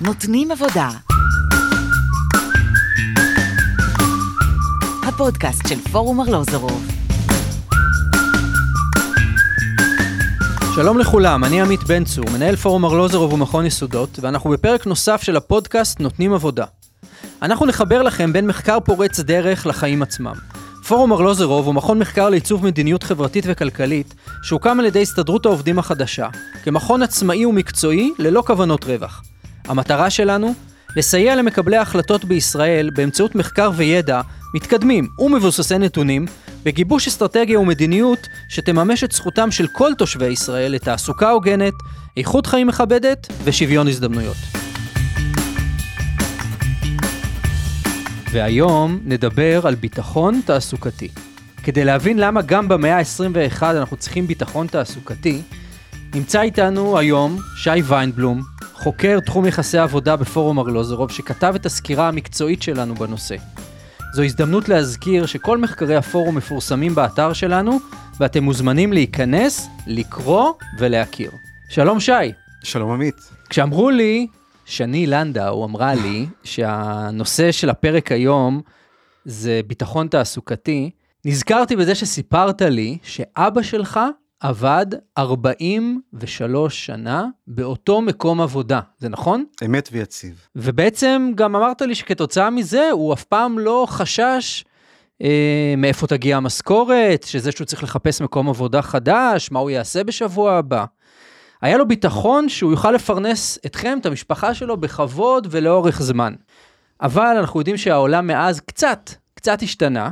נותנים עבודה. הפודקאסט של פורום ארלוזורוב. שלום לכולם, אני עמית בן צור, מנהל פורום ארלוזורוב ומכון יסודות, ואנחנו בפרק נוסף של הפודקאסט נותנים עבודה. אנחנו נחבר לכם בין מחקר פורץ דרך לחיים עצמם. פורום ארלוזרוב הוא מכון מחקר לעיצוב מדיניות חברתית וכלכלית, שהוקם על ידי הסתדרות העובדים החדשה, כמכון עצמאי ומקצועי ללא כוונות רווח. המטרה שלנו? לסייע למקבלי ההחלטות בישראל באמצעות מחקר וידע מתקדמים ומבוססי נתונים, בגיבוש אסטרטגיה ומדיניות שתממש את זכותם של כל תושבי ישראל לתעסוקה הוגנת, איכות חיים מכבדת ושוויון הזדמנויות. והיום נדבר על ביטחון תעסוקתי. כדי להבין למה גם במאה ה-21 אנחנו צריכים ביטחון תעסוקתי, נמצא איתנו היום שי ויינבלום, חוקר תחום יחסי עבודה בפורום ארלוזורוב, שכתב את הסקירה המקצועית שלנו בנושא. זו הזדמנות להזכיר שכל מחקרי הפורום מפורסמים באתר שלנו, ואתם מוזמנים להיכנס, לקרוא ולהכיר. שלום שי. שלום עמית. כשאמרו לי, שני לנדאו אמרה לי שהנושא של הפרק היום זה ביטחון תעסוקתי, נזכרתי בזה שסיפרת לי שאבא שלך עבד 43 שנה באותו מקום עבודה, זה נכון? אמת ויציב. ובעצם גם אמרת לי שכתוצאה מזה הוא אף פעם לא חשש אה, מאיפה תגיע המשכורת, שזה שהוא צריך לחפש מקום עבודה חדש, מה הוא יעשה בשבוע הבא. היה לו ביטחון שהוא יוכל לפרנס אתכם, את המשפחה שלו, בכבוד ולאורך זמן. אבל אנחנו יודעים שהעולם מאז קצת, קצת השתנה,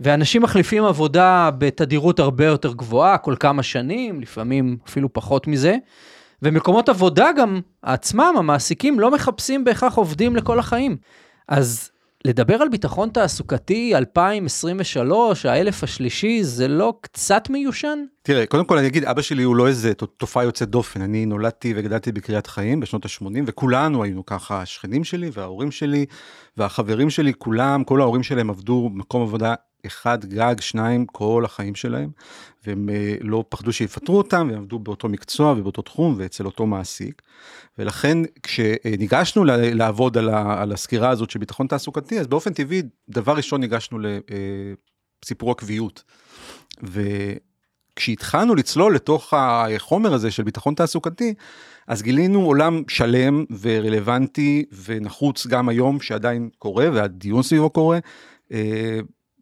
ואנשים מחליפים עבודה בתדירות הרבה יותר גבוהה, כל כמה שנים, לפעמים אפילו פחות מזה. ומקומות עבודה גם עצמם, המעסיקים, לא מחפשים בהכרח עובדים לכל החיים. אז לדבר על ביטחון תעסוקתי 2023, האלף השלישי, זה לא קצת מיושן? תראה, קודם כל אני אגיד, אבא שלי הוא לא איזה תופעה יוצאת דופן. אני נולדתי וגדלתי בקריית חיים בשנות ה-80, וכולנו היינו ככה, השכנים שלי וההורים שלי והחברים שלי, כולם, כל ההורים שלהם עבדו במקום עבודה אחד גג, שניים, כל החיים שלהם, והם אה, לא פחדו שיפטרו אותם, והם עבדו באותו מקצוע ובאותו תחום ואצל אותו מעסיק. ולכן כשניגשנו לעבוד על, הסקירה הזאת של ביטחון תעסוקתי, אז באופן טבעי, דבר ראשון ניגשנו לסיפור אה, הקביעות. וכשהתחלנו לצלול לתוך החומר הזה של ביטחון תעסוקתי, אז גילינו עולם שלם ורלוונטי ונחוץ גם היום שעדיין קורה והדיון סביבו קורה.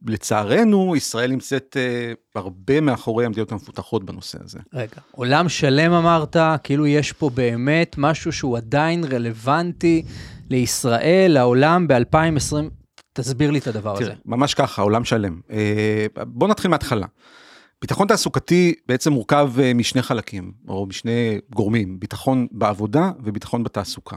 לצערנו, ישראל נמצאת אה, הרבה מאחורי המדינות המפותחות בנושא הזה. רגע, עולם שלם אמרת, כאילו יש פה באמת משהו שהוא עדיין רלוונטי לישראל, לעולם ב-2020, תסביר לי את הדבר תראה, הזה. ממש ככה, עולם שלם. אה, בוא נתחיל מההתחלה. ביטחון תעסוקתי בעצם מורכב אה, משני חלקים, או משני גורמים, ביטחון בעבודה וביטחון בתעסוקה.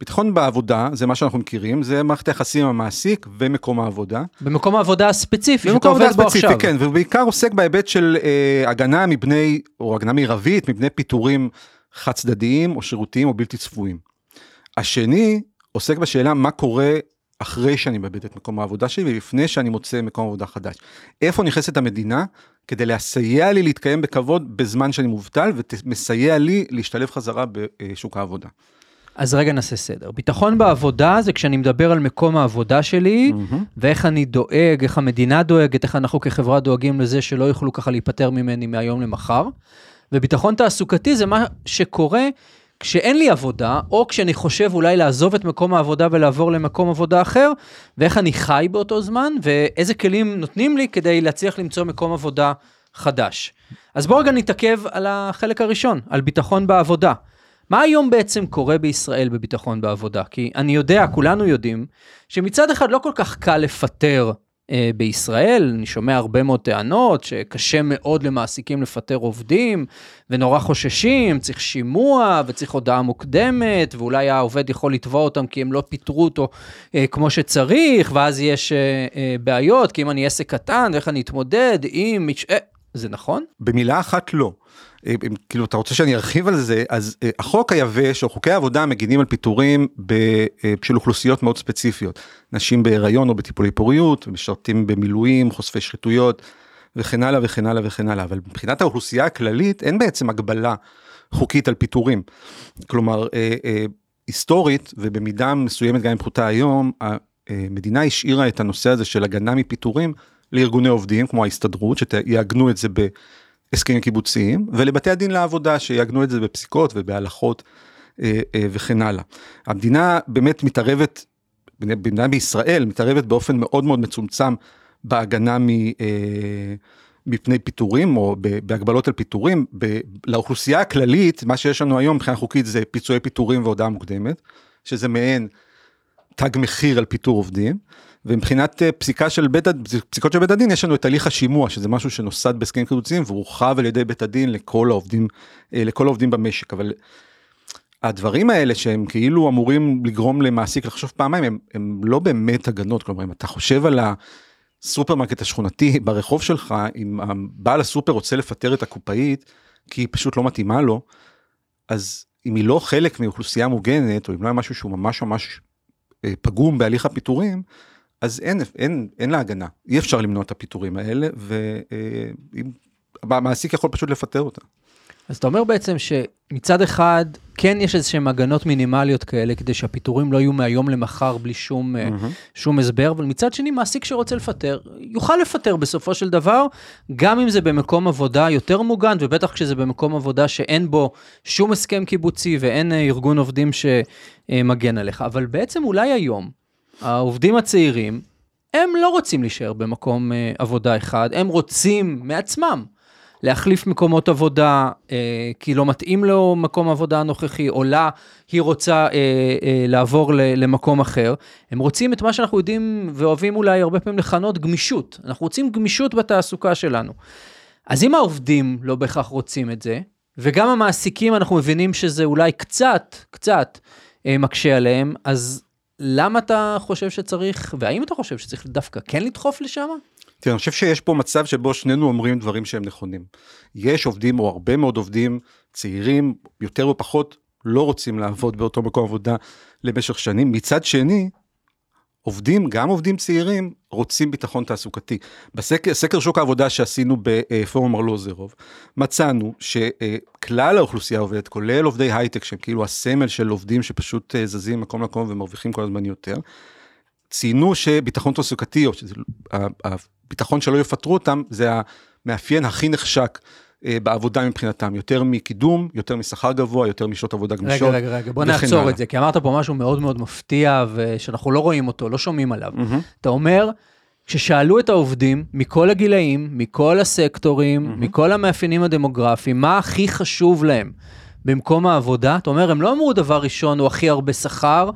ביטחון בעבודה זה מה שאנחנו מכירים זה מערכת היחסים עם המעסיק ומקום העבודה. במקום העבודה הספציפי שאתה עובד בו עכשיו. כן ובעיקר עוסק בהיבט של אה, הגנה מפני או הגנה מרבית מפני פיטורים חד צדדיים או שירותיים או בלתי צפויים. השני עוסק בשאלה מה קורה אחרי שאני מאבד את מקום העבודה שלי ולפני שאני מוצא מקום עבודה חדש. איפה נכנסת המדינה כדי לסייע לי להתקיים בכבוד בזמן שאני מובטל ומסייע לי להשתלב חזרה בשוק העבודה. אז רגע נעשה סדר. ביטחון בעבודה זה כשאני מדבר על מקום העבודה שלי, mm-hmm. ואיך אני דואג, איך המדינה דואגת, איך אנחנו כחברה דואגים לזה שלא יוכלו ככה להיפטר ממני מהיום למחר. וביטחון תעסוקתי זה מה שקורה כשאין לי עבודה, או כשאני חושב אולי לעזוב את מקום העבודה ולעבור למקום עבודה אחר, ואיך אני חי באותו זמן, ואיזה כלים נותנים לי כדי להצליח למצוא מקום עבודה חדש. אז בואו רגע נתעכב על החלק הראשון, על ביטחון בעבודה. מה היום בעצם קורה בישראל בביטחון בעבודה? כי אני יודע, כולנו יודעים, שמצד אחד לא כל כך קל לפטר אה, בישראל, אני שומע הרבה מאוד טענות שקשה מאוד למעסיקים לפטר עובדים, ונורא חוששים, צריך שימוע וצריך הודעה מוקדמת, ואולי העובד יכול לתבוע אותם כי הם לא פיטרו אותו אה, כמו שצריך, ואז יש אה, אה, בעיות, כי אם אני עסק קטן, איך אני אתמודד עם... אה, זה נכון? במילה אחת לא. אה, כאילו אתה רוצה שאני ארחיב על זה אז אה, החוק היבש או חוקי העבודה מגינים על פיטורים אה, של אוכלוסיות מאוד ספציפיות נשים בהיריון או בטיפולי פוריות משרתים במילואים חושפי שחיתויות וכן הלאה וכן הלאה וכן הלאה אבל מבחינת האוכלוסייה הכללית אין בעצם הגבלה חוקית על פיטורים. כלומר היסטורית, ובמידה מסוימת גם עם פחותה היום, המדינה השאירה את הנושא הזה של הגנה מפיטורים לארגוני עובדים כמו ההסתדרות, שיעגנו את זה בהסכמים קיבוציים, ולבתי הדין לעבודה שיעגנו את זה בפסיקות ובהלכות אה, אה, וכן הלאה. המדינה באמת מתערבת, במדינה בישראל מתערבת באופן מאוד מאוד מצומצם בהגנה מ... אה, מפני פיטורים או בהגבלות על פיטורים, לאוכלוסייה הכללית, מה שיש לנו היום מבחינה חוקית זה פיצויי פיטורים והודעה מוקדמת, שזה מעין תג מחיר על פיטור עובדים, ומבחינת פסיקה של בית, פסיקות של בית הדין יש לנו את הליך השימוע, שזה משהו שנוסד בהסכמים קיבוציים והורחב על ידי בית הדין לכל העובדים, לכל העובדים במשק, אבל הדברים האלה שהם כאילו אמורים לגרום למעסיק לחשוב פעמיים, הם, הם לא באמת הגנות, כלומר אם אתה חושב על הסופרמרקט השכונתי ברחוב שלך, אם בעל הסופר רוצה לפטר את הקופאית, כי היא פשוט לא מתאימה לו, אז אם היא לא חלק מאוכלוסייה מוגנת, או אם לא היה משהו שהוא ממש ממש אה, פגום בהליך הפיטורים, אז אין, אין, אין לה הגנה, אי אפשר למנוע את הפיטורים האלה, והמעסיק יכול פשוט לפטר אותה. אז אתה אומר בעצם שמצד אחד, כן יש איזשהן הגנות מינימליות כאלה, כדי שהפיטורים לא יהיו מהיום למחר בלי שום, mm-hmm. שום הסבר, אבל מצד שני, מעסיק שרוצה לפטר, יוכל לפטר בסופו של דבר, גם אם זה במקום עבודה יותר מוגן, ובטח כשזה במקום עבודה שאין בו שום הסכם קיבוצי ואין אה, ארגון עובדים שמגן עליך. אבל בעצם אולי היום, העובדים הצעירים, הם לא רוצים להישאר במקום אה, עבודה אחד, הם רוצים מעצמם. להחליף מקומות עבודה אה, כי לא מתאים לו מקום עבודה הנוכחי, או לה היא רוצה אה, אה, לעבור ל, למקום אחר. הם רוצים את מה שאנחנו יודעים ואוהבים אולי הרבה פעמים לכנות גמישות. אנחנו רוצים גמישות בתעסוקה שלנו. אז אם העובדים לא בהכרח רוצים את זה, וגם המעסיקים אנחנו מבינים שזה אולי קצת, קצת מקשה עליהם, אז למה אתה חושב שצריך, והאם אתה חושב שצריך דווקא כן לדחוף לשם? תראה, אני חושב שיש פה מצב שבו שנינו אומרים דברים שהם נכונים. יש עובדים, או הרבה מאוד עובדים צעירים, יותר או פחות, לא רוצים לעבוד באותו מקום עבודה למשך שנים. מצד שני, עובדים, גם עובדים צעירים, רוצים ביטחון תעסוקתי. בסקר שוק העבודה שעשינו בפורום ארלוזרוב, מצאנו שכלל האוכלוסייה עובדת, כולל עובדי הייטק, שהם כאילו הסמל של עובדים שפשוט אה, זזים ממקום למקום ומרוויחים כל הזמן יותר, ציינו שביטחון תעסוקתי, או שהביטחון שלא יפטרו אותם, זה המאפיין הכי נחשק בעבודה מבחינתם, יותר מקידום, יותר משכר גבוה, יותר משעות עבודה גמישות. רגע, רגע, רגע, בוא נעצור הלאה. את זה, כי אמרת פה משהו מאוד מאוד מפתיע, ושאנחנו לא רואים אותו, לא שומעים עליו. Mm-hmm. אתה אומר, כששאלו את העובדים מכל הגילאים, מכל הסקטורים, mm-hmm. מכל המאפיינים הדמוגרפיים, מה הכי חשוב להם במקום העבודה, אתה אומר, הם לא אמרו דבר ראשון, הוא הכי הרבה שכר,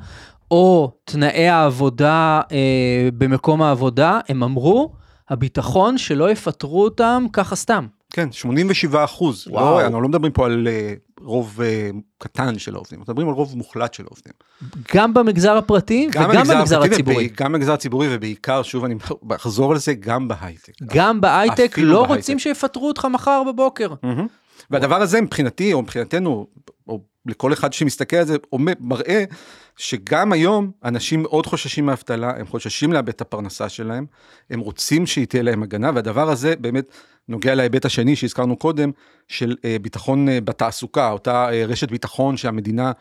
או תנאי העבודה אה, במקום העבודה, הם אמרו, הביטחון שלא יפטרו אותם ככה סתם. כן, 87 אחוז. לא, אנחנו לא מדברים פה על אה, רוב אה, קטן של העובדים, אנחנו מדברים על רוב מוחלט של העובדים. גם במגזר הפרטי גם וגם במגזר הציבורי. גם במגזר הציבורי ובעיקר, שוב אני אחזור על זה, גם בהייטק. גם בהייטק לא בהייטק. לא רוצים שיפטרו אותך מחר בבוקר. Mm-hmm. והדבר הזה מבחינתי, או מבחינתנו, או לכל אחד שמסתכל על זה, מראה שגם היום אנשים מאוד חוששים מאבטלה, הם חוששים לאבד את הפרנסה שלהם, הם רוצים שהיא תהיה להם הגנה, והדבר הזה באמת נוגע להיבט השני שהזכרנו קודם, של אה, ביטחון אה, בתעסוקה, אותה אה, רשת ביטחון שהמדינה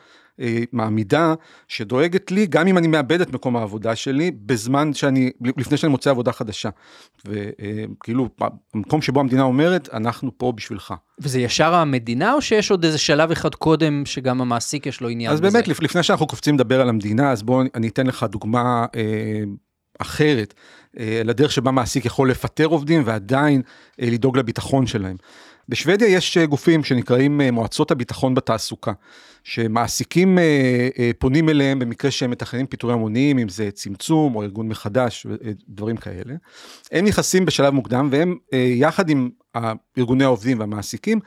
מעמידה, שדואגת לי גם אם אני מאבד את מקום העבודה שלי, בזמן שאני, לפני שאני מוצא עבודה חדשה. וכאילו, המקום שבו המדינה אומרת, אנחנו פה בשבילך. וזה ישר המדינה, או שיש עוד איזה שלב אחד קודם שגם המעסיק יש לו עניין אז בזה? אז באמת, לפני שאנחנו קופצים לדבר על המדינה, אז בואו אני אתן לך דוגמה אה, אחרת, אה, לדרך שבה מעסיק יכול לפטר עובדים ועדיין אה, לדאוג לביטחון שלהם. בשוודיה יש אה, גופים שנקראים אה, מועצות הביטחון בתעסוקה, שמעסיקים אה, פונים אליהם במקרה שהם מתכננים פיטורי המוניים, אם זה צמצום או ארגון מחדש, דברים כאלה. הם נכנסים בשלב מוקדם והם יחד עם ארגוני העובדים והמעסיקים,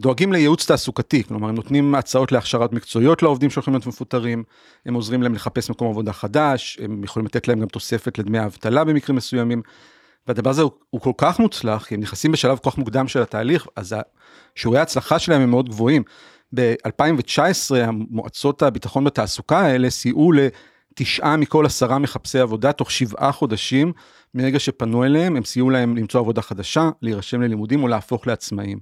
דואגים לייעוץ תעסוקתי, כלומר הם נותנים הצעות להכשרת מקצועיות לעובדים שהולכים להיות מפוטרים, הם עוזרים להם לחפש מקום עבודה חדש, הם יכולים לתת להם גם תוספת לדמי האבטלה במקרים מסוימים. והדבר הזה הוא, הוא כל כך מוצלח, כי הם נכנסים בשלב כל כך מוקדם של התהליך, אז שיעורי ההצלחה שלהם הם מאוד גבוהים. ב-2019 המועצות הביטחון בתעסוקה האלה סייעו לתשעה מכל עשרה מחפשי עבודה תוך שבעה חודשים מרגע שפנו אליהם, הם סייעו להם למצוא עבודה חדשה, להירשם ללימודים או להפוך לעצמאים.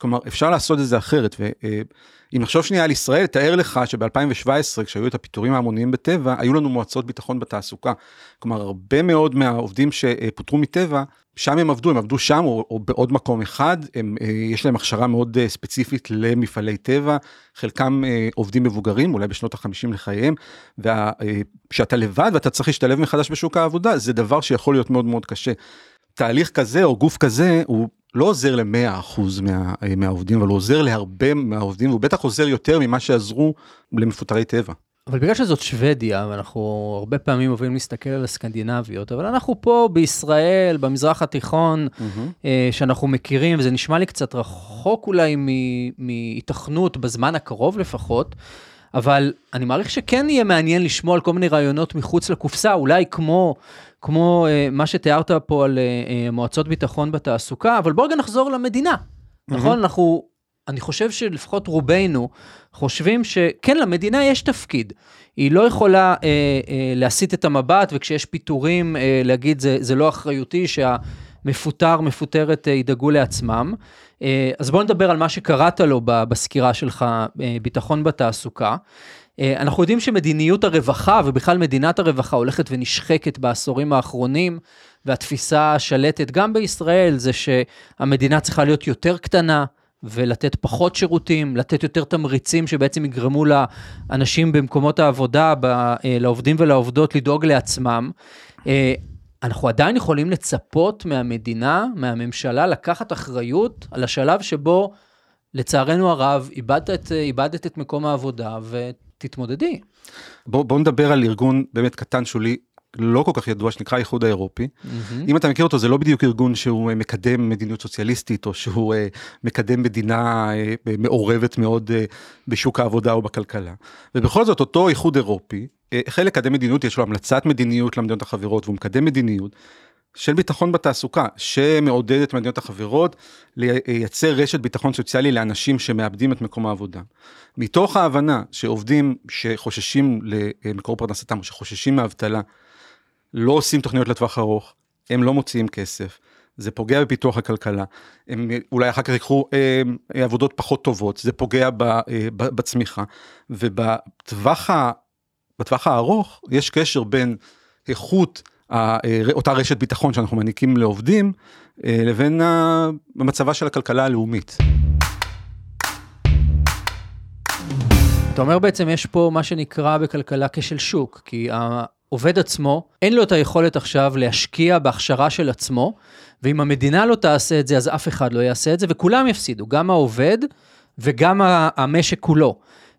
כלומר, אפשר לעשות את זה אחרת, ואם נחשוב שנייה על ישראל, תאר לך שב-2017, כשהיו את הפיטורים ההמוניים בטבע, היו לנו מועצות ביטחון בתעסוקה. כלומר, הרבה מאוד מהעובדים שפוטרו מטבע, שם הם עבדו, הם עבדו שם או, או בעוד מקום אחד, הם, אה, יש להם הכשרה מאוד אה, ספציפית למפעלי טבע, חלקם אה, עובדים מבוגרים, אולי בשנות ה-50 לחייהם, וכשאתה לבד ואתה צריך להשתלב מחדש בשוק העבודה, זה דבר שיכול להיות מאוד מאוד קשה. תהליך כזה או גוף כזה הוא לא עוזר ל-100% מה, מהעובדים, אבל הוא עוזר להרבה מהעובדים, והוא בטח עוזר יותר ממה שעזרו למפוטרי טבע. אבל בגלל שזאת שוודיה, ואנחנו הרבה פעמים אוהבים להסתכל על הסקנדינביות, אבל אנחנו פה בישראל, במזרח התיכון, mm-hmm. שאנחנו מכירים, וזה נשמע לי קצת רחוק אולי מהיתכנות, בזמן הקרוב לפחות, אבל אני מעריך שכן יהיה מעניין לשמוע על כל מיני רעיונות מחוץ לקופסה, אולי כמו, כמו uh, מה שתיארת פה על uh, מועצות ביטחון בתעסוקה, אבל בואו רגע נחזור למדינה. Mm-hmm. נכון? אנחנו אני חושב שלפחות רובנו חושבים שכן, למדינה יש תפקיד. היא לא יכולה אה, אה, להסיט את המבט, וכשיש פיטורים, אה, להגיד, זה, זה לא אחריותי שהמפוטר, מפוטרת אה, ידאגו לעצמם. אה, אז בואו נדבר על מה שקראת לו בסקירה שלך, אה, ביטחון בתעסוקה. אה, אנחנו יודעים שמדיניות הרווחה, ובכלל מדינת הרווחה, הולכת ונשחקת בעשורים האחרונים, והתפיסה השלטת גם בישראל זה שהמדינה צריכה להיות יותר קטנה, ולתת פחות שירותים, לתת יותר תמריצים שבעצם יגרמו לאנשים במקומות העבודה, לעובדים ולעובדות לדאוג לעצמם. אה, אנחנו עדיין יכולים לצפות מהמדינה, מהממשלה, לקחת אחריות על השלב שבו, לצערנו הרב, איבדת את, איבדת את מקום העבודה ותתמודדי. בואו בוא נדבר על ארגון באמת קטן שולי לא כל כך ידוע שנקרא האיחוד האירופי. Mm-hmm. אם אתה מכיר אותו זה לא בדיוק ארגון שהוא אה, מקדם מדיניות סוציאליסטית או שהוא uh, מקדם מדינה uh, מעורבת מאוד בשוק העבודה או בכלכלה. ובכל זאת אותו איחוד אירופי החל לקדם מדיניות יש לו המלצת מדיניות למדינות החברות והוא מקדם מדיניות. של ביטחון בתעסוקה שמעודד את מדינות החברות לייצר רשת ביטחון סוציאלי לאנשים שמאבדים את מקום העבודה. מתוך ההבנה שעובדים שחוששים למקור פרנסתם או שחוששים מאבטלה לא עושים תוכניות לטווח ארוך, הם לא מוציאים כסף, זה פוגע בפיתוח הכלכלה, הם אולי אחר כך ייקחו אה, עבודות פחות טובות, זה פוגע ב, אה, בצמיחה, ובטווח בטווח הארוך יש קשר בין איכות אה, אותה רשת ביטחון שאנחנו מעניקים לעובדים, אה, לבין מצבה של הכלכלה הלאומית. אתה אומר בעצם יש פה מה שנקרא בכלכלה כשל שוק, כי העובד עצמו, אין לו את היכולת עכשיו להשקיע בהכשרה של עצמו, ואם המדינה לא תעשה את זה, אז אף אחד לא יעשה את זה, וכולם יפסידו, גם העובד וגם המשק כולו.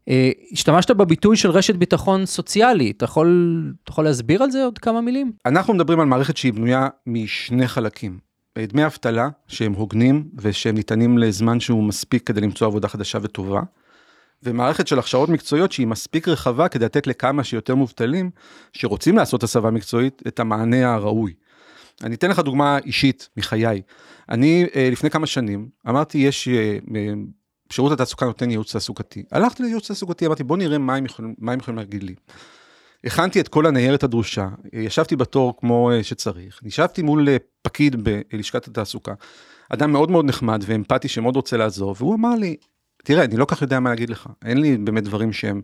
אה, השתמשת בביטוי של רשת ביטחון סוציאלי, אתה יכול, אתה יכול להסביר על זה עוד כמה מילים? אנחנו מדברים על מערכת שהיא בנויה משני חלקים. אה, דמי אבטלה שהם הוגנים ושהם ניתנים לזמן שהוא מספיק כדי למצוא עבודה חדשה וטובה. ומערכת של הכשרות מקצועיות שהיא מספיק רחבה כדי לתת לכמה שיותר מובטלים שרוצים לעשות הסבה מקצועית את המענה הראוי. אני אתן לך דוגמה אישית מחיי. אני אה, לפני כמה שנים אמרתי יש שירות התעסוקה נותן ייעוץ תעסוקתי. הלכתי לייעוץ תעסוקתי אמרתי בוא נראה מה הם יכולים, מה הם יכולים להגיד לי. הכנתי את כל הניירת הדרושה, ישבתי בתור כמו אה, שצריך, נשבתי מול פקיד בלשכת התעסוקה, אדם מאוד מאוד נחמד ואמפתי שמאוד רוצה לעזור, והוא אמר לי, תראה, אני לא כך יודע מה להגיד לך, אין לי באמת דברים שהם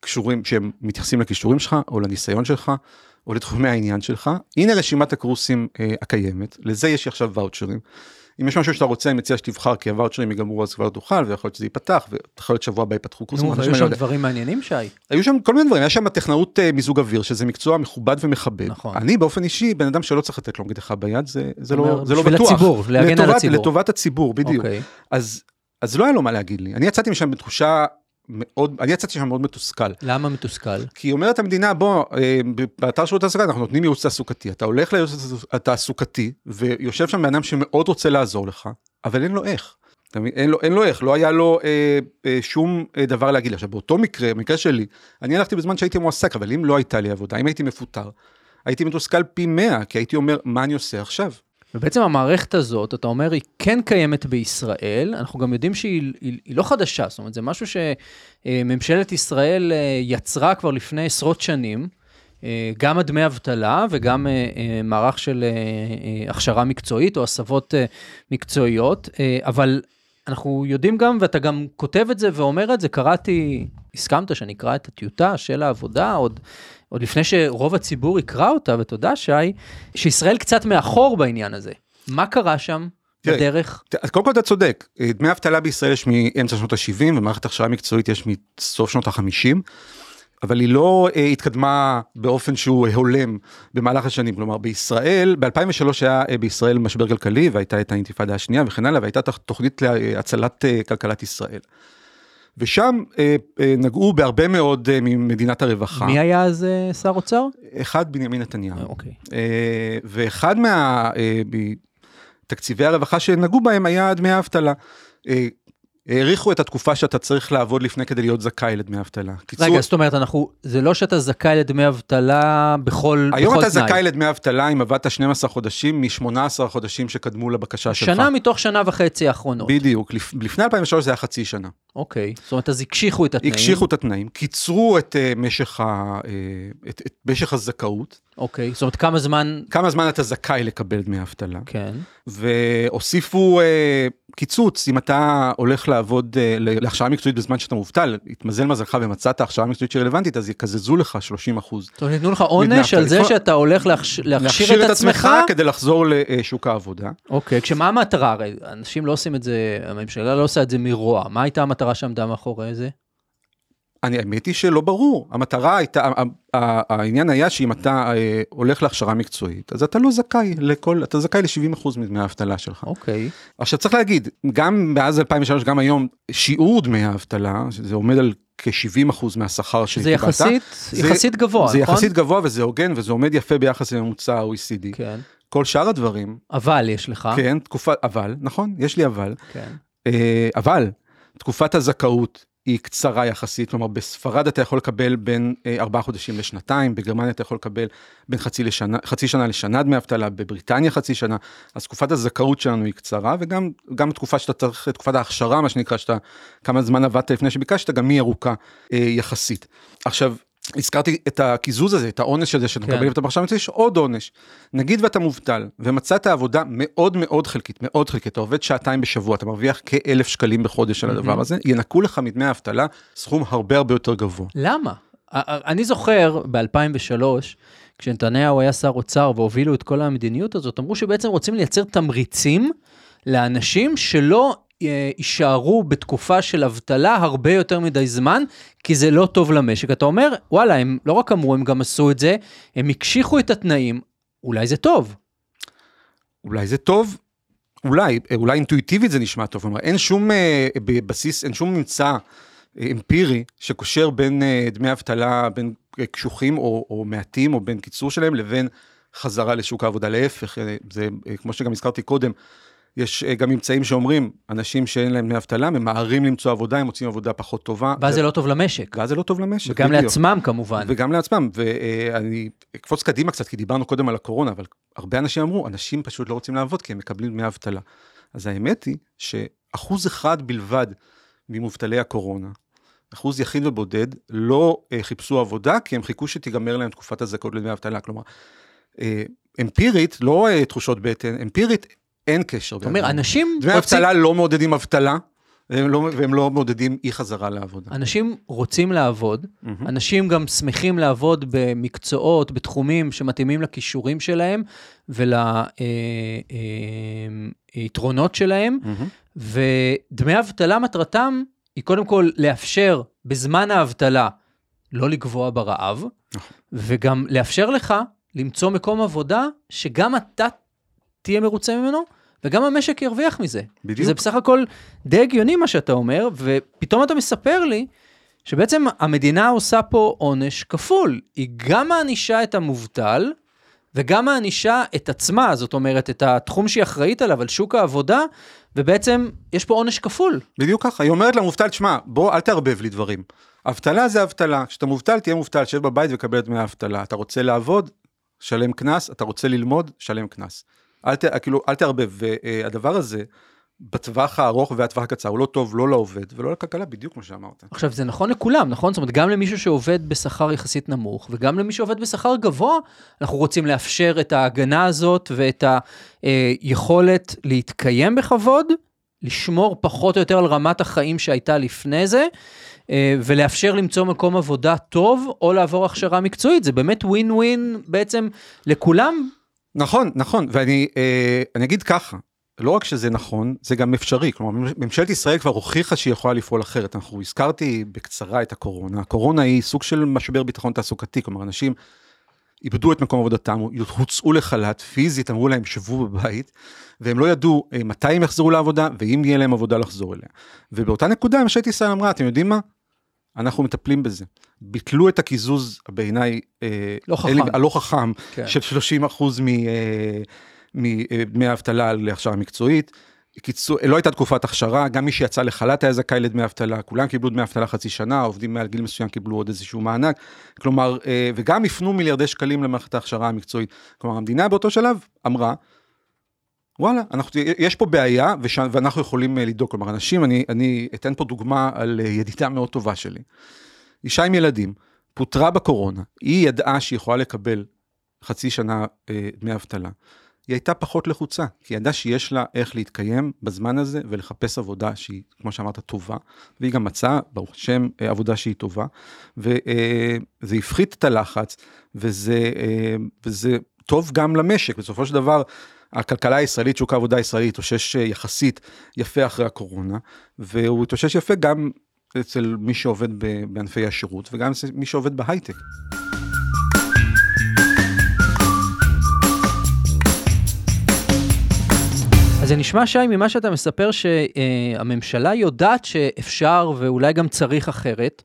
קשורים, שהם מתייחסים לכישורים שלך, או לניסיון שלך, או לתחומי העניין שלך. הנה רשימת הקורסים אה, הקיימת, לזה יש עכשיו ואוצ'רים. אם יש משהו שאתה רוצה, אני מציע שתבחר, כי הוואוצ'רים ייגמרו אז כבר תוכל, ויכול להיות שזה ייפתח, ויכול להיות שבוע הבא ייפתחו קורסים. נו, והיו שם דברים מעניינים, שי? היו שם כל מיני דברים, היה שם טכנאות אה, מיזוג אוויר, שזה מקצוע מכובד ומכבד. נכון. אני באופן אישי, בן אדם שלא צריך לתת לו מקדחה ביד, זה, זה, לא, זה לא בטוח. הציבור, להגן על הציבור. לטובת הציבור, בדיוק. אוקיי. אז אז לא היה לו מה להגיד לי. אני יצאתי משם בתחושה מאוד, אני יצאתי שם מאוד מתוסכל. למה מתוסכל? כי אומרת המדינה, בוא, אה, באתר שירות התעסוקה אנחנו נותנים ייעוץ תעסוקתי. אתה הולך לייעוץ התעסוקתי, ויושב שם בן אדם שמאוד רוצה לעזור לך, אבל אין לו איך. אין לו, אין לו איך, לא היה לו אה, אה, שום אה, דבר להגיד. עכשיו, באותו מקרה, במקרה שלי, אני הלכתי בזמן שהייתי מועסק, אבל אם לא הייתה לי עבודה, אם הייתי מפוטר, הייתי מתוסכל פי 100, כי הייתי אומר, מה אני עושה עכשיו? ובעצם המערכת הזאת, אתה אומר, היא כן קיימת בישראל, אנחנו גם יודעים שהיא היא, היא לא חדשה, זאת אומרת, זה משהו שממשלת ישראל אה, יצרה כבר לפני עשרות שנים, אה, גם הדמי אבטלה וגם אה, מערך של הכשרה מקצועית או הסבות מקצועיות, אבל אנחנו יודעים גם, ואתה גם כותב את זה ואומר את זה, קראתי, הסכמת שאני אקרא את הטיוטה של העבודה, עוד, עוד לפני שרוב הציבור יקרא אותה, ותודה שי, שישראל קצת מאחור בעניין הזה. מה קרה שם תראה, בדרך? אז קודם כל אתה צודק, דמי אבטלה בישראל יש מאמצע שנות ה-70 ומערכת הכשרה מקצועית יש מסוף שנות ה-50, אבל היא לא אה, התקדמה באופן שהוא אה, הולם במהלך השנים, כלומר בישראל, ב-2003 היה אה, בישראל משבר כלכלי והייתה את האינתיפאדה השנייה וכן הלאה, והייתה תוכנית להצלת אה, כלכלת ישראל. ושם אה, אה, נגעו בהרבה מאוד אה, ממדינת הרווחה. מי היה אז אה, שר אוצר? אחד בנימין נתניהו. אה, אוקיי. אה, ואחד מהתקציבי הרווחה שנגעו בהם היה דמי האבטלה. האריכו את התקופה שאתה צריך לעבוד לפני כדי להיות זכאי לדמי אבטלה. קיצור, רגע, זאת אומרת, אנחנו, זה לא שאתה זכאי לדמי אבטלה בכל, היום בכל אתה תנאי. זכאי לדמי אבטלה אם עבדת 12 חודשים מ-18 חודשים שקדמו לבקשה שלך. שנה מתוך שנה וחצי האחרונות. בדיוק, לפ- לפני 2003 זה היה חצי שנה. אוקיי, זאת אומרת, אז הקשיחו את התנאים. הקשיחו את התנאים, קיצרו את אה, משך ה- אה, את- את משך הזכאות, אוקיי, זאת אומרת, כמה זמן... כמה זמן אתה זכאי לקבל דמי אבטלה. כן. והוסיפו אה, קיצוץ, אם אתה הולך לעבוד אה, להכשרה מקצועית בזמן שאתה מובטל, התמזל מזלך ומצאת הכשרה מקצועית שרלוונטית, אז יקזזו לך 30 אחוז. זאת אומרת, ייתנו לך עונש על זה שאתה הולך להכש- להכשיר את עצמך. כדי לחזור לשוק העבודה. אוקיי, כשמה המטרה? הרי אנשים לא עושים את זה, הממשלה לא עושה את זה מרוע. מה הייתה המטרה שעמדה מאחורי זה? אני, האמת היא שלא ברור, המטרה הייתה, העניין היה שאם אתה אה, הולך להכשרה מקצועית, אז אתה לא זכאי לכל, אתה זכאי ל-70% מדמי האבטלה שלך. אוקיי. עכשיו צריך להגיד, גם מאז 2003, גם היום, שיעור דמי האבטלה, שזה עומד על כ-70% מהשכר זה שקיבלת. יחסית, זה- יחסית גבוה, זה נכון? יחסית גבוה וזה הוגן וזה עומד יפה ביחס לממוצע ה-OECD. כן. כל שאר הדברים, אבל יש לך. כן, תקופה, אבל, נכון, יש לי אבל, כן. אה, אבל תקופת הזכאות היא קצרה יחסית, כלומר בספרד אתה יכול לקבל בין אה, ארבעה חודשים לשנתיים, בגרמניה אתה יכול לקבל בין חצי, לשנה, חצי שנה לשנה דמי אבטלה, בבריטניה חצי שנה, אז תקופת הזכאות שלנו היא קצרה, וגם גם תקופה שאתה צריך, תקופת ההכשרה, מה שנקרא, שאתה, כמה זמן עבדת לפני שביקשת, גם היא ארוכה אה, יחסית. עכשיו, הזכרתי את הקיזוז הזה, את העונש הזה שאתה כן. מקבל ואתה עכשיו יש עוד עונש. נגיד ואתה מובטל ומצאת עבודה מאוד מאוד חלקית, מאוד חלקית, אתה עובד שעתיים בשבוע, אתה מרוויח כאלף שקלים בחודש על הדבר הזה, ינקו לך מדמי האבטלה סכום הרבה הרבה יותר גבוה. למה? אני זוכר ב-2003, כשנתניהו היה שר אוצר והובילו את כל המדיניות הזאת, אמרו שבעצם רוצים לייצר תמריצים לאנשים שלא יישארו בתקופה של אבטלה הרבה יותר מדי זמן, כי זה לא טוב למשק. אתה אומר, וואלה, הם לא רק אמרו, הם גם עשו את זה, הם הקשיחו את התנאים, אולי זה טוב. אולי זה טוב, אולי, אולי אינטואיטיבית זה נשמע טוב, כלומר אין שום אה, בסיס, אין שום ממצא אה, אמפירי שקושר בין אה, דמי אבטלה, בין אה, קשוחים או, או מעטים או בין קיצור שלהם לבין חזרה לשוק העבודה. להפך, אה, זה אה, כמו שגם הזכרתי קודם, יש אה, גם ממצאים שאומרים, אנשים שאין להם דמי אבטלה ממהרים למצוא עבודה, הם מוצאים עבודה פחות טובה. ואז ו- זה לא טוב למשק. ואז זה לא טוב למשק. וגם בדיוק. לעצמם כמובן. וגם לעצמם, ואני אקפוץ קדימה קצת, כי דיברנו קודם על הקורונה, אבל הרבה אנשים אמרו, אנשים פשוט לא רוצים לעבוד כי הם מקבלים דמי אבטלה. אז האמת היא שאחוז אחד בלבד ממובטלי הקורונה, אחוז יחיד ובודד, לא אה, חיפשו עבודה, כי הם חיכו שתיגמר להם תקופת הזכאות לדמי אבטלה. כלומר, אה, אמפירית, לא אה, תחושות בטן, אמפירית, אין קשר. זאת אומרת, אנשים דמי רוצים... אבטלה לא מעודדים אבטלה, והם לא, והם לא מעודדים אי חזרה לעבודה. אנשים רוצים לעבוד, מהמם. אנשים גם שמחים לעבוד במקצועות, בתחומים שמתאימים לכישורים שלהם וליתרונות שלהם, מהמם. ודמי אבטלה מטרתם היא קודם כל לאפשר בזמן האבטלה לא לגבוה ברעב, נכון. וגם לאפשר לך למצוא מקום עבודה שגם אתה תהיה מרוצה ממנו, וגם המשק ירוויח מזה. בדיוק. זה בסך הכל די הגיוני מה שאתה אומר, ופתאום אתה מספר לי שבעצם המדינה עושה פה עונש כפול. היא גם מענישה את המובטל, וגם מענישה את עצמה, זאת אומרת, את התחום שהיא אחראית עליו, על שוק העבודה, ובעצם יש פה עונש כפול. בדיוק ככה, היא אומרת למובטל, תשמע, בוא אל תערבב לי דברים. אבטלה זה אבטלה, כשאתה מובטל תהיה מובטל, שב בבית וקבל את דמי האבטלה. אתה רוצה לעבוד, שלם קנס, אתה רוצה ללמוד, שלם קנס. אל, ת, כאילו, אל תערבב, והדבר הזה, בטווח הארוך והטווח הקצר, הוא לא טוב לא לעובד ולא לכלכלה, בדיוק כמו שאמרת. עכשיו, זה נכון לכולם, נכון? זאת אומרת, גם למישהו שעובד בשכר יחסית נמוך, וגם למי שעובד בשכר גבוה, אנחנו רוצים לאפשר את ההגנה הזאת ואת היכולת להתקיים בכבוד, לשמור פחות או יותר על רמת החיים שהייתה לפני זה, ולאפשר למצוא מקום עבודה טוב, או לעבור הכשרה מקצועית. זה באמת ווין ווין בעצם לכולם. נכון, נכון, ואני אה, אגיד ככה, לא רק שזה נכון, זה גם אפשרי. כלומר, ממשלת ישראל כבר הוכיחה שהיא יכולה לפעול אחרת. אנחנו הזכרתי בקצרה את הקורונה. הקורונה היא סוג של משבר ביטחון תעסוקתי, כלומר, אנשים איבדו את מקום עבודתם, הוצאו לחל"ת, פיזית אמרו להם שבו בבית, והם לא ידעו אה, מתי הם יחזרו לעבודה, ואם יהיה להם עבודה לחזור אליה. ובאותה נקודה ממשלת ישראל אמרה, אתם יודעים מה? אנחנו מטפלים בזה. ביטלו את הקיזוז בעיניי, אה, לא חכם, הלא חכם, כן. של 30 אחוז מדמי האבטלה להכשרה מקצועית. קיצור, לא הייתה תקופת הכשרה, גם מי שיצא לחל"ת היה זכאי לדמי אבטלה, כולם קיבלו דמי אבטלה חצי שנה, עובדים מעל גיל מסוים קיבלו עוד איזשהו מענק, כלומר, אה, וגם הפנו מיליארדי שקלים למערכת ההכשרה המקצועית. כלומר, המדינה באותו שלב אמרה, וואלה, אנחנו, יש פה בעיה וש, ואנחנו יכולים אה, לדאוג, כלומר, אנשים, אני, אני אתן פה דוגמה על אה, ידידה מאוד טובה שלי. אישה עם ילדים, פוטרה בקורונה, היא ידעה שהיא יכולה לקבל חצי שנה דמי אבטלה. היא הייתה פחות לחוצה, כי היא ידעה שיש לה איך להתקיים בזמן הזה ולחפש עבודה שהיא, כמו שאמרת, טובה, והיא גם מצאה, ברוך השם, אה, עבודה שהיא טובה, וזה אה, הפחית את הלחץ, וזה, אה, וזה טוב גם למשק, בסופו של דבר, הכלכלה הישראלית, שוק העבודה הישראלי התאושש יחסית יפה אחרי הקורונה, והוא התאושש יפה גם אצל מי שעובד בענפי השירות וגם אצל מי שעובד בהייטק. זה נשמע, שי, ממה שאתה מספר, שהממשלה יודעת שאפשר ואולי גם צריך אחרת,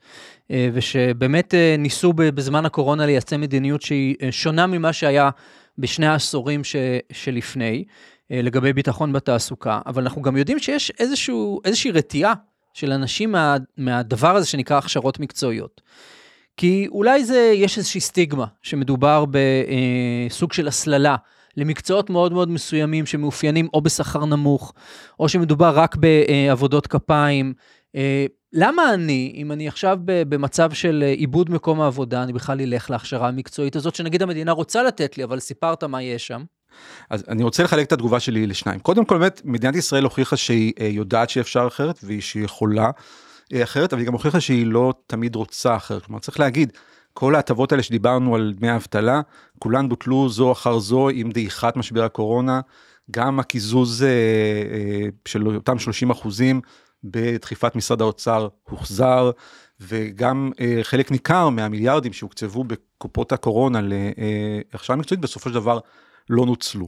אה, ושבאמת אה, ניסו בזמן הקורונה לייצא מדיניות שהיא אה, שונה ממה שהיה בשני העשורים ש, שלפני, לגבי ביטחון בתעסוקה, אבל אנחנו גם יודעים שיש איזשהו, איזושהי רתיעה של אנשים מה, מהדבר הזה שנקרא הכשרות מקצועיות. כי אולי זה, יש איזושהי סטיגמה שמדובר בסוג של הסללה למקצועות מאוד מאוד מסוימים שמאופיינים או בשכר נמוך, או שמדובר רק בעבודות כפיים. אה, למה אני, אם אני עכשיו במצב של עיבוד מקום העבודה, אני בכלל אלך להכשרה המקצועית הזאת, שנגיד המדינה רוצה לתת לי, אבל סיפרת מה יש שם? אז אני רוצה לחלק את התגובה שלי לשניים. קודם כל, באמת, מדינת ישראל הוכיחה שהיא אה, יודעת שאפשר אחרת, והיא יכולה אה, אחרת, אבל היא גם הוכיחה שהיא לא תמיד רוצה אחרת. כלומר, צריך להגיד, כל ההטבות האלה שדיברנו על דמי האבטלה, כולן בוטלו זו אחר זו עם דעיכת משבר הקורונה, גם הקיזוז אה, אה, של אותם 30 אחוזים בדחיפת משרד האוצר הוחזר, וגם אה, חלק ניכר מהמיליארדים שהוקצבו בקופות הקורונה להכשרה מקצועית בסופו של דבר לא נוצלו.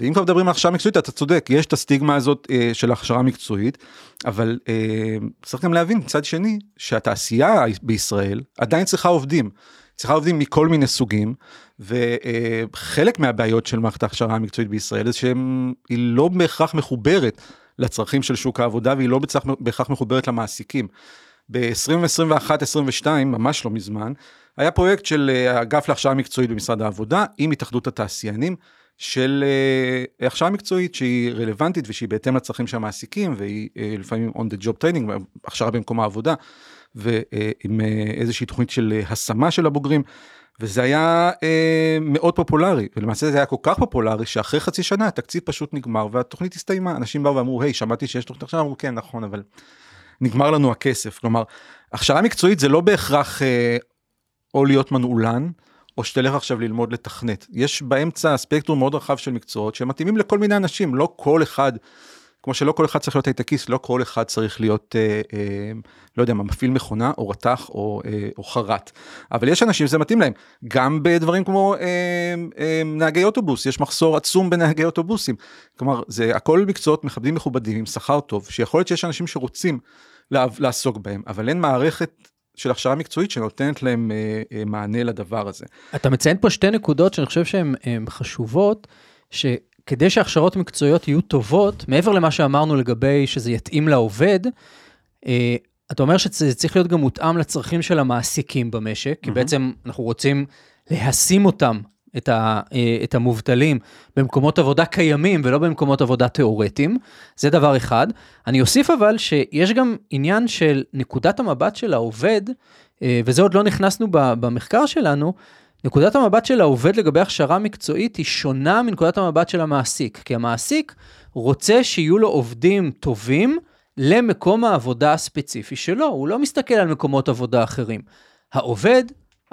ואם כבר מדברים על הכשרה מקצועית אתה צודק יש את הסטיגמה הזאת אה, של הכשרה מקצועית אבל אה, צריך גם להבין מצד שני שהתעשייה בישראל עדיין צריכה עובדים. צריכה עובדים מכל מיני סוגים וחלק אה, מהבעיות של מערכת ההכשרה המקצועית בישראל זה שהיא לא בהכרח מחוברת לצרכים של שוק העבודה והיא לא בהכרח מחוברת למעסיקים. ב-2021-2022 ממש לא מזמן היה פרויקט של אה, אגף להכשרה מקצועית במשרד העבודה עם התאחדות התעשיינים של uh, הכשרה מקצועית שהיא רלוונטית ושהיא בהתאם לצרכים של המעסיקים והיא uh, לפעמים on the job training, הכשרה במקום העבודה ועם uh, איזושהי תוכנית של השמה של הבוגרים. וזה היה uh, מאוד פופולרי ולמעשה זה היה כל כך פופולרי שאחרי חצי שנה התקציב פשוט נגמר והתוכנית הסתיימה. אנשים באו ואמרו היי שמעתי שיש תוכנית עכשיו. אמרו כן נכון אבל נגמר לנו הכסף. כלומר הכשרה מקצועית זה לא בהכרח uh, או להיות מנעולן או שתלך עכשיו ללמוד לתכנת. יש באמצע ספקטרום מאוד רחב של מקצועות שמתאימים לכל מיני אנשים, לא כל אחד, כמו שלא כל אחד צריך להיות הייטקיסט, לא כל אחד צריך להיות, אה, אה, לא יודע מה, מפעיל מכונה או רתח או, אה, או חרט. אבל יש אנשים שזה מתאים להם, גם בדברים כמו אה, אה, נהגי אוטובוס, יש מחסור עצום בנהגי אוטובוסים. כלומר, זה הכל מקצועות מכבדים מכובדים עם שכר טוב, שיכול להיות שיש אנשים שרוצים לעסוק בהם, אבל אין מערכת של הכשרה מקצועית שנותנת להם אה, אה, מענה לדבר הזה. אתה מציין פה שתי נקודות שאני חושב שהן חשובות, שכדי שהכשרות מקצועיות יהיו טובות, מעבר למה שאמרנו לגבי שזה יתאים לעובד, אה, אתה אומר שזה צריך להיות גם מותאם לצרכים של המעסיקים במשק, כי בעצם אנחנו רוצים להשים אותם את, ה, אה, את המובטלים במקומות עבודה קיימים ולא במקומות עבודה תיאורטיים, זה דבר אחד. אני אוסיף אבל שיש גם עניין של נקודת המבט של העובד, אה, וזה עוד לא נכנסנו במחקר שלנו, נקודת המבט של העובד לגבי הכשרה מקצועית היא שונה מנקודת המבט של המעסיק, כי המעסיק רוצה שיהיו לו עובדים טובים למקום העבודה הספציפי שלו, הוא לא מסתכל על מקומות עבודה אחרים. העובד,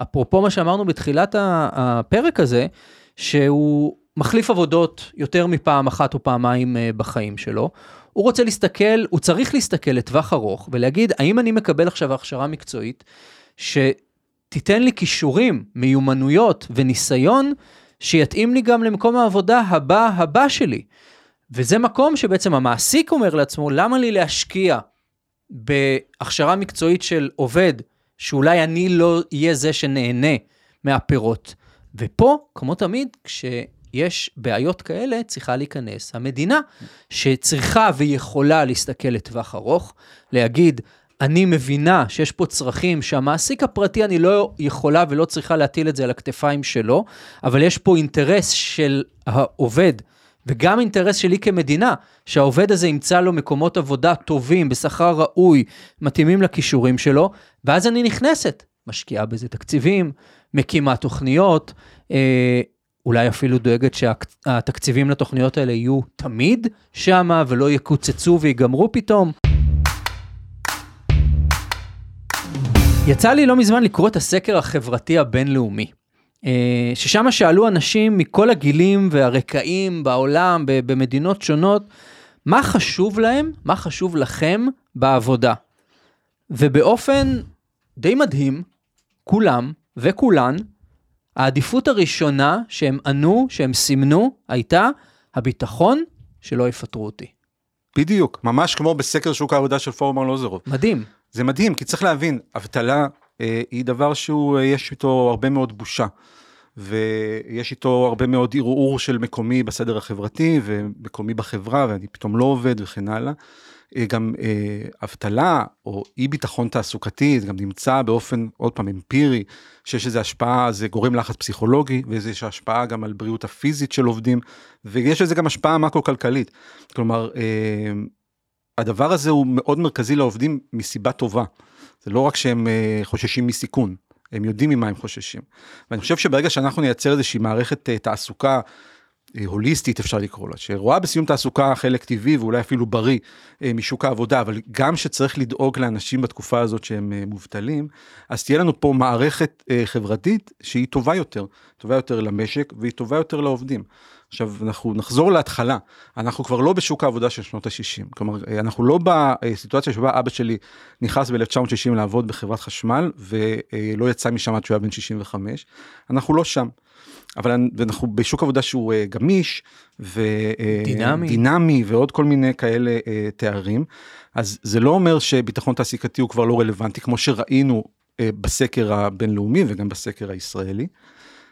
אפרופו מה שאמרנו בתחילת הפרק הזה, שהוא מחליף עבודות יותר מפעם אחת או פעמיים אה, בחיים שלו, הוא רוצה להסתכל, הוא צריך להסתכל לטווח ארוך ולהגיד, האם אני מקבל עכשיו הכשרה מקצועית שתיתן לי כישורים, מיומנויות וניסיון שיתאים לי גם למקום העבודה הבא הבא שלי. וזה מקום שבעצם המעסיק אומר לעצמו, למה לי להשקיע בהכשרה מקצועית של עובד, שאולי אני לא אהיה זה שנהנה מהפירות. ופה, כמו תמיד, כשיש בעיות כאלה, צריכה להיכנס המדינה, שצריכה ויכולה להסתכל לטווח ארוך, להגיד, אני מבינה שיש פה צרכים שהמעסיק הפרטי, אני לא יכולה ולא צריכה להטיל את זה על הכתפיים שלו, אבל יש פה אינטרס של העובד. וגם אינטרס שלי כמדינה, שהעובד הזה ימצא לו מקומות עבודה טובים, בשכר ראוי, מתאימים לכישורים שלו, ואז אני נכנסת, משקיעה בזה תקציבים, מקימה תוכניות, אה, אולי אפילו דואגת שהתקציבים לתוכניות האלה יהיו תמיד שמה ולא יקוצצו ויגמרו פתאום. יצא לי לא מזמן לקרוא את הסקר החברתי הבינלאומי. אה, ששם שאלו אנשים מכל הגילים והרקעים בעולם, במדינות שונות, מה חשוב להם, מה חשוב לכם בעבודה. ובאופן די מדהים, כולם וכולן, העדיפות הראשונה שהם ענו, שהם סימנו, הייתה הביטחון שלא יפטרו אותי. בדיוק, ממש כמו בסקר שוק העבודה של פורום ארלוזרוב. מדהים. זה מדהים, כי צריך להבין, אבטלה אה, היא דבר שהוא, אה, יש איתו הרבה מאוד בושה. ויש איתו הרבה מאוד ערעור של מקומי בסדר החברתי ומקומי בחברה ואני פתאום לא עובד וכן הלאה. אה, גם אה, אבטלה או אי ביטחון תעסוקתי זה גם נמצא באופן עוד פעם אמפירי שיש איזה השפעה זה גורם לחץ פסיכולוגי ויש השפעה גם על בריאות הפיזית של עובדים ויש לזה גם השפעה מקרו כלכלית כלומר אה, הדבר הזה הוא מאוד מרכזי לעובדים מסיבה טובה זה לא רק שהם אה, חוששים מסיכון הם יודעים ממה הם חוששים. ואני חושב שברגע שאנחנו נייצר איזושהי מערכת אה, תעסוקה אה, הוליסטית אפשר לקרוא לה, שרואה בסיום תעסוקה חלק טבעי ואולי אפילו בריא משוק העבודה, אבל גם שצריך לדאוג לאנשים בתקופה הזאת שהם מובטלים, אז תהיה לנו פה מערכת חברתית שהיא טובה יותר, טובה יותר למשק והיא טובה יותר לעובדים. עכשיו אנחנו נחזור להתחלה, אנחנו כבר לא בשוק העבודה של שנות ה-60, כלומר אנחנו לא בסיטואציה שבה אבא שלי נכנס ב-1960 לעבוד בחברת חשמל ולא יצא משם עד שהוא היה בן 65, אנחנו לא שם. אבל אנחנו בשוק עבודה שהוא uh, גמיש ודינמי ועוד כל מיני כאלה תארים. אז זה לא אומר שביטחון תעסיקתי הוא כבר לא רלוונטי כמו שראינו בסקר הבינלאומי וגם בסקר הישראלי.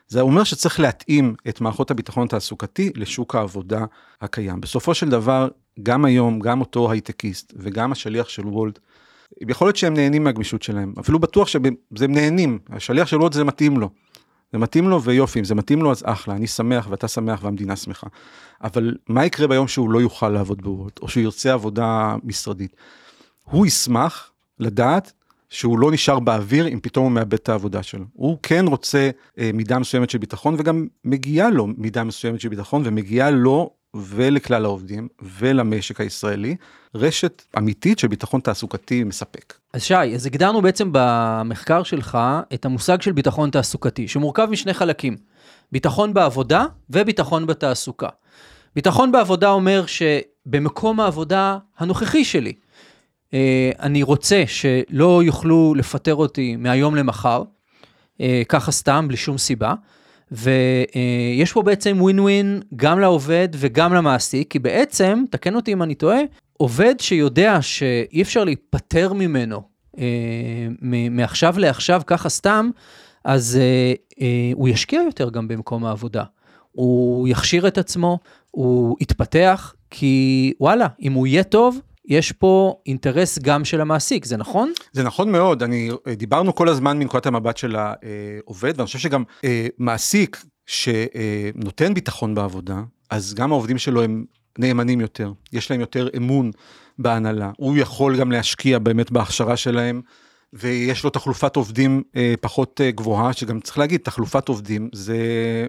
זה אומר שצריך להתאים את מערכות הביטחון התעסוקתי לשוק העבודה הקיים. בסופו של דבר, גם היום, גם אותו הייטקיסט וגם השליח של וולט, יכול להיות שהם נהנים מהגמישות שלהם, אפילו בטוח שהם נהנים, השליח של וולט זה מתאים לו. זה מתאים לו ויופי, אם זה מתאים לו אז אחלה, אני שמח ואתה שמח והמדינה שמחה. אבל מה יקרה ביום שהוא לא יוכל לעבוד בוולט, או שהוא ירצה עבודה משרדית? הוא ישמח לדעת שהוא לא נשאר באוויר אם פתאום הוא מאבד את העבודה שלו. הוא כן רוצה אה, מידה מסוימת של ביטחון וגם מגיעה לו מידה מסוימת של ביטחון ומגיעה לו ולכלל העובדים ולמשק הישראלי רשת אמיתית של ביטחון תעסוקתי מספק. אז שי, אז הגדרנו בעצם במחקר שלך את המושג של ביטחון תעסוקתי שמורכב משני חלקים, ביטחון בעבודה וביטחון בתעסוקה. ביטחון בעבודה אומר שבמקום העבודה הנוכחי שלי, אני רוצה שלא יוכלו לפטר אותי מהיום למחר, אה, ככה סתם, בלי שום סיבה. ויש פה בעצם ווין ווין גם לעובד וגם למעסיק, כי בעצם, תקן אותי אם אני טועה, עובד שיודע שאי אפשר להיפטר ממנו אה, מעכשיו לעכשיו ככה סתם, אז אה, אה, הוא ישקיע יותר גם במקום העבודה. הוא יכשיר את עצמו, הוא יתפתח, כי וואלה, אם הוא יהיה טוב, יש פה אינטרס גם של המעסיק, זה נכון? זה נכון מאוד, אני, דיברנו כל הזמן מנקודת המבט של העובד, ואני חושב שגם אה, מעסיק שנותן ביטחון בעבודה, אז גם העובדים שלו הם נאמנים יותר, יש להם יותר אמון בהנהלה, הוא יכול גם להשקיע באמת בהכשרה שלהם. ויש לו תחלופת עובדים אה, פחות אה, גבוהה, שגם צריך להגיד, תחלופת עובדים זה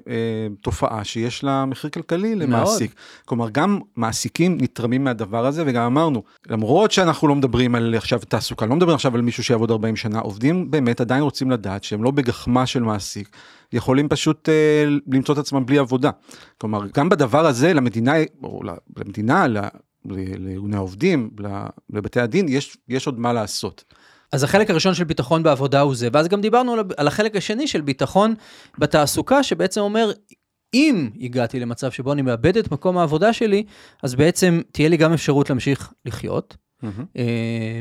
אה, תופעה שיש לה מחיר כלכלי למעסיק. מאוד. כלומר, גם מעסיקים נתרמים מהדבר הזה, וגם אמרנו, למרות שאנחנו לא מדברים על עכשיו תעסוקה, לא מדברים עכשיו על מישהו שיעבוד 40 שנה, עובדים באמת עדיין רוצים לדעת שהם לא בגחמה של מעסיק, יכולים פשוט אה, למצוא את עצמם בלי עבודה. כלומר, גם בדבר הזה למדינה, או למדינה, לארגוני העובדים, לבתי הדין, יש, יש עוד מה לעשות. אז החלק הראשון של ביטחון בעבודה הוא זה, ואז גם דיברנו על החלק השני של ביטחון בתעסוקה, שבעצם אומר, אם הגעתי למצב שבו אני מאבד את מקום העבודה שלי, אז בעצם תהיה לי גם אפשרות להמשיך לחיות, Mm-hmm.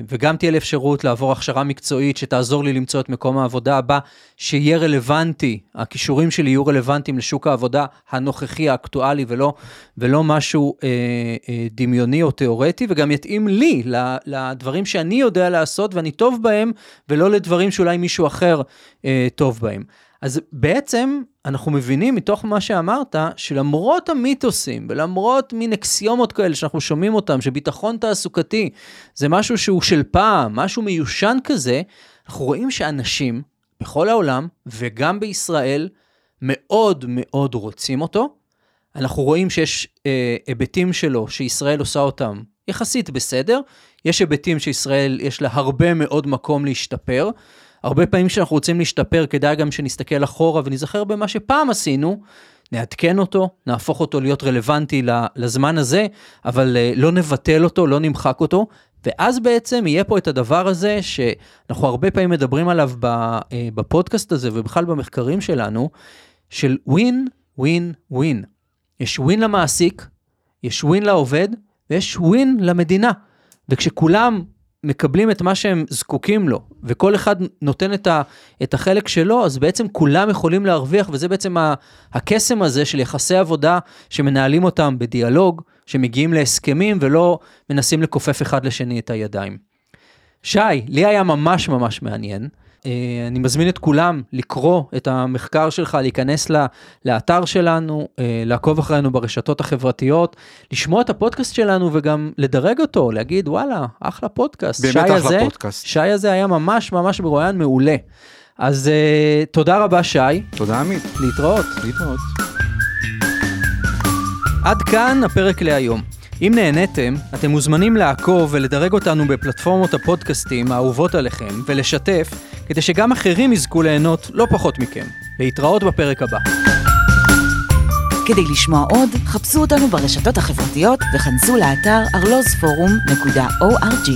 וגם תהיה לי אפשרות לעבור הכשרה מקצועית שתעזור לי למצוא את מקום העבודה הבא, שיהיה רלוונטי, הכישורים שלי יהיו רלוונטיים לשוק העבודה הנוכחי, האקטואלי, ולא, ולא משהו אה, אה, דמיוני או תיאורטי, וגם יתאים לי, לדברים שאני יודע לעשות ואני טוב בהם, ולא לדברים שאולי מישהו אחר אה, טוב בהם. אז בעצם אנחנו מבינים מתוך מה שאמרת, שלמרות המיתוסים ולמרות מין אקסיומות כאלה שאנחנו שומעים אותם, שביטחון תעסוקתי זה משהו שהוא של פעם, משהו מיושן כזה, אנחנו רואים שאנשים בכל העולם וגם בישראל מאוד מאוד רוצים אותו. אנחנו רואים שיש אה, היבטים שלו שישראל עושה אותם יחסית בסדר, יש היבטים שישראל יש לה הרבה מאוד מקום להשתפר. הרבה פעמים כשאנחנו רוצים להשתפר, כדאי גם שנסתכל אחורה ונזכר במה שפעם עשינו, נעדכן אותו, נהפוך אותו להיות רלוונטי לזמן הזה, אבל אה, לא נבטל אותו, לא נמחק אותו, ואז בעצם יהיה פה את הדבר הזה שאנחנו הרבה פעמים מדברים עליו אה, בפודקאסט הזה ובכלל במחקרים שלנו, של ווין, ווין, ווין. יש ווין למעסיק, יש ווין לעובד, ויש ווין למדינה. וכשכולם מקבלים את מה שהם זקוקים לו, וכל אחד נותן את, ה, את החלק שלו, אז בעצם כולם יכולים להרוויח, וזה בעצם ה, הקסם הזה של יחסי עבודה שמנהלים אותם בדיאלוג, שמגיעים להסכמים ולא מנסים לכופף אחד לשני את הידיים. שי, לי היה ממש ממש מעניין. אה, אני מזמין את כולם לקרוא את המחקר שלך, להיכנס לאתר שלנו, אה, לעקוב אחרינו ברשתות החברתיות, לשמוע את הפודקאסט שלנו וגם לדרג אותו, להגיד וואלה, אחלה פודקאסט. באמת אחלה הזה, פודקאסט. שי הזה היה ממש ממש מרואיין מעולה. אז uh, תודה רבה שי. תודה עמית. להתראות. להתראות. עד כאן הפרק להיום. אם נהניתם, אתם מוזמנים לעקוב ולדרג אותנו בפלטפורמות הפודקאסטים האהובות עליכם ולשתף, כדי שגם אחרים יזכו ליהנות לא פחות מכם. להתראות בפרק הבא. כדי לשמוע עוד, חפשו אותנו ברשתות החברתיות וכנסו לאתר arlozforum.org.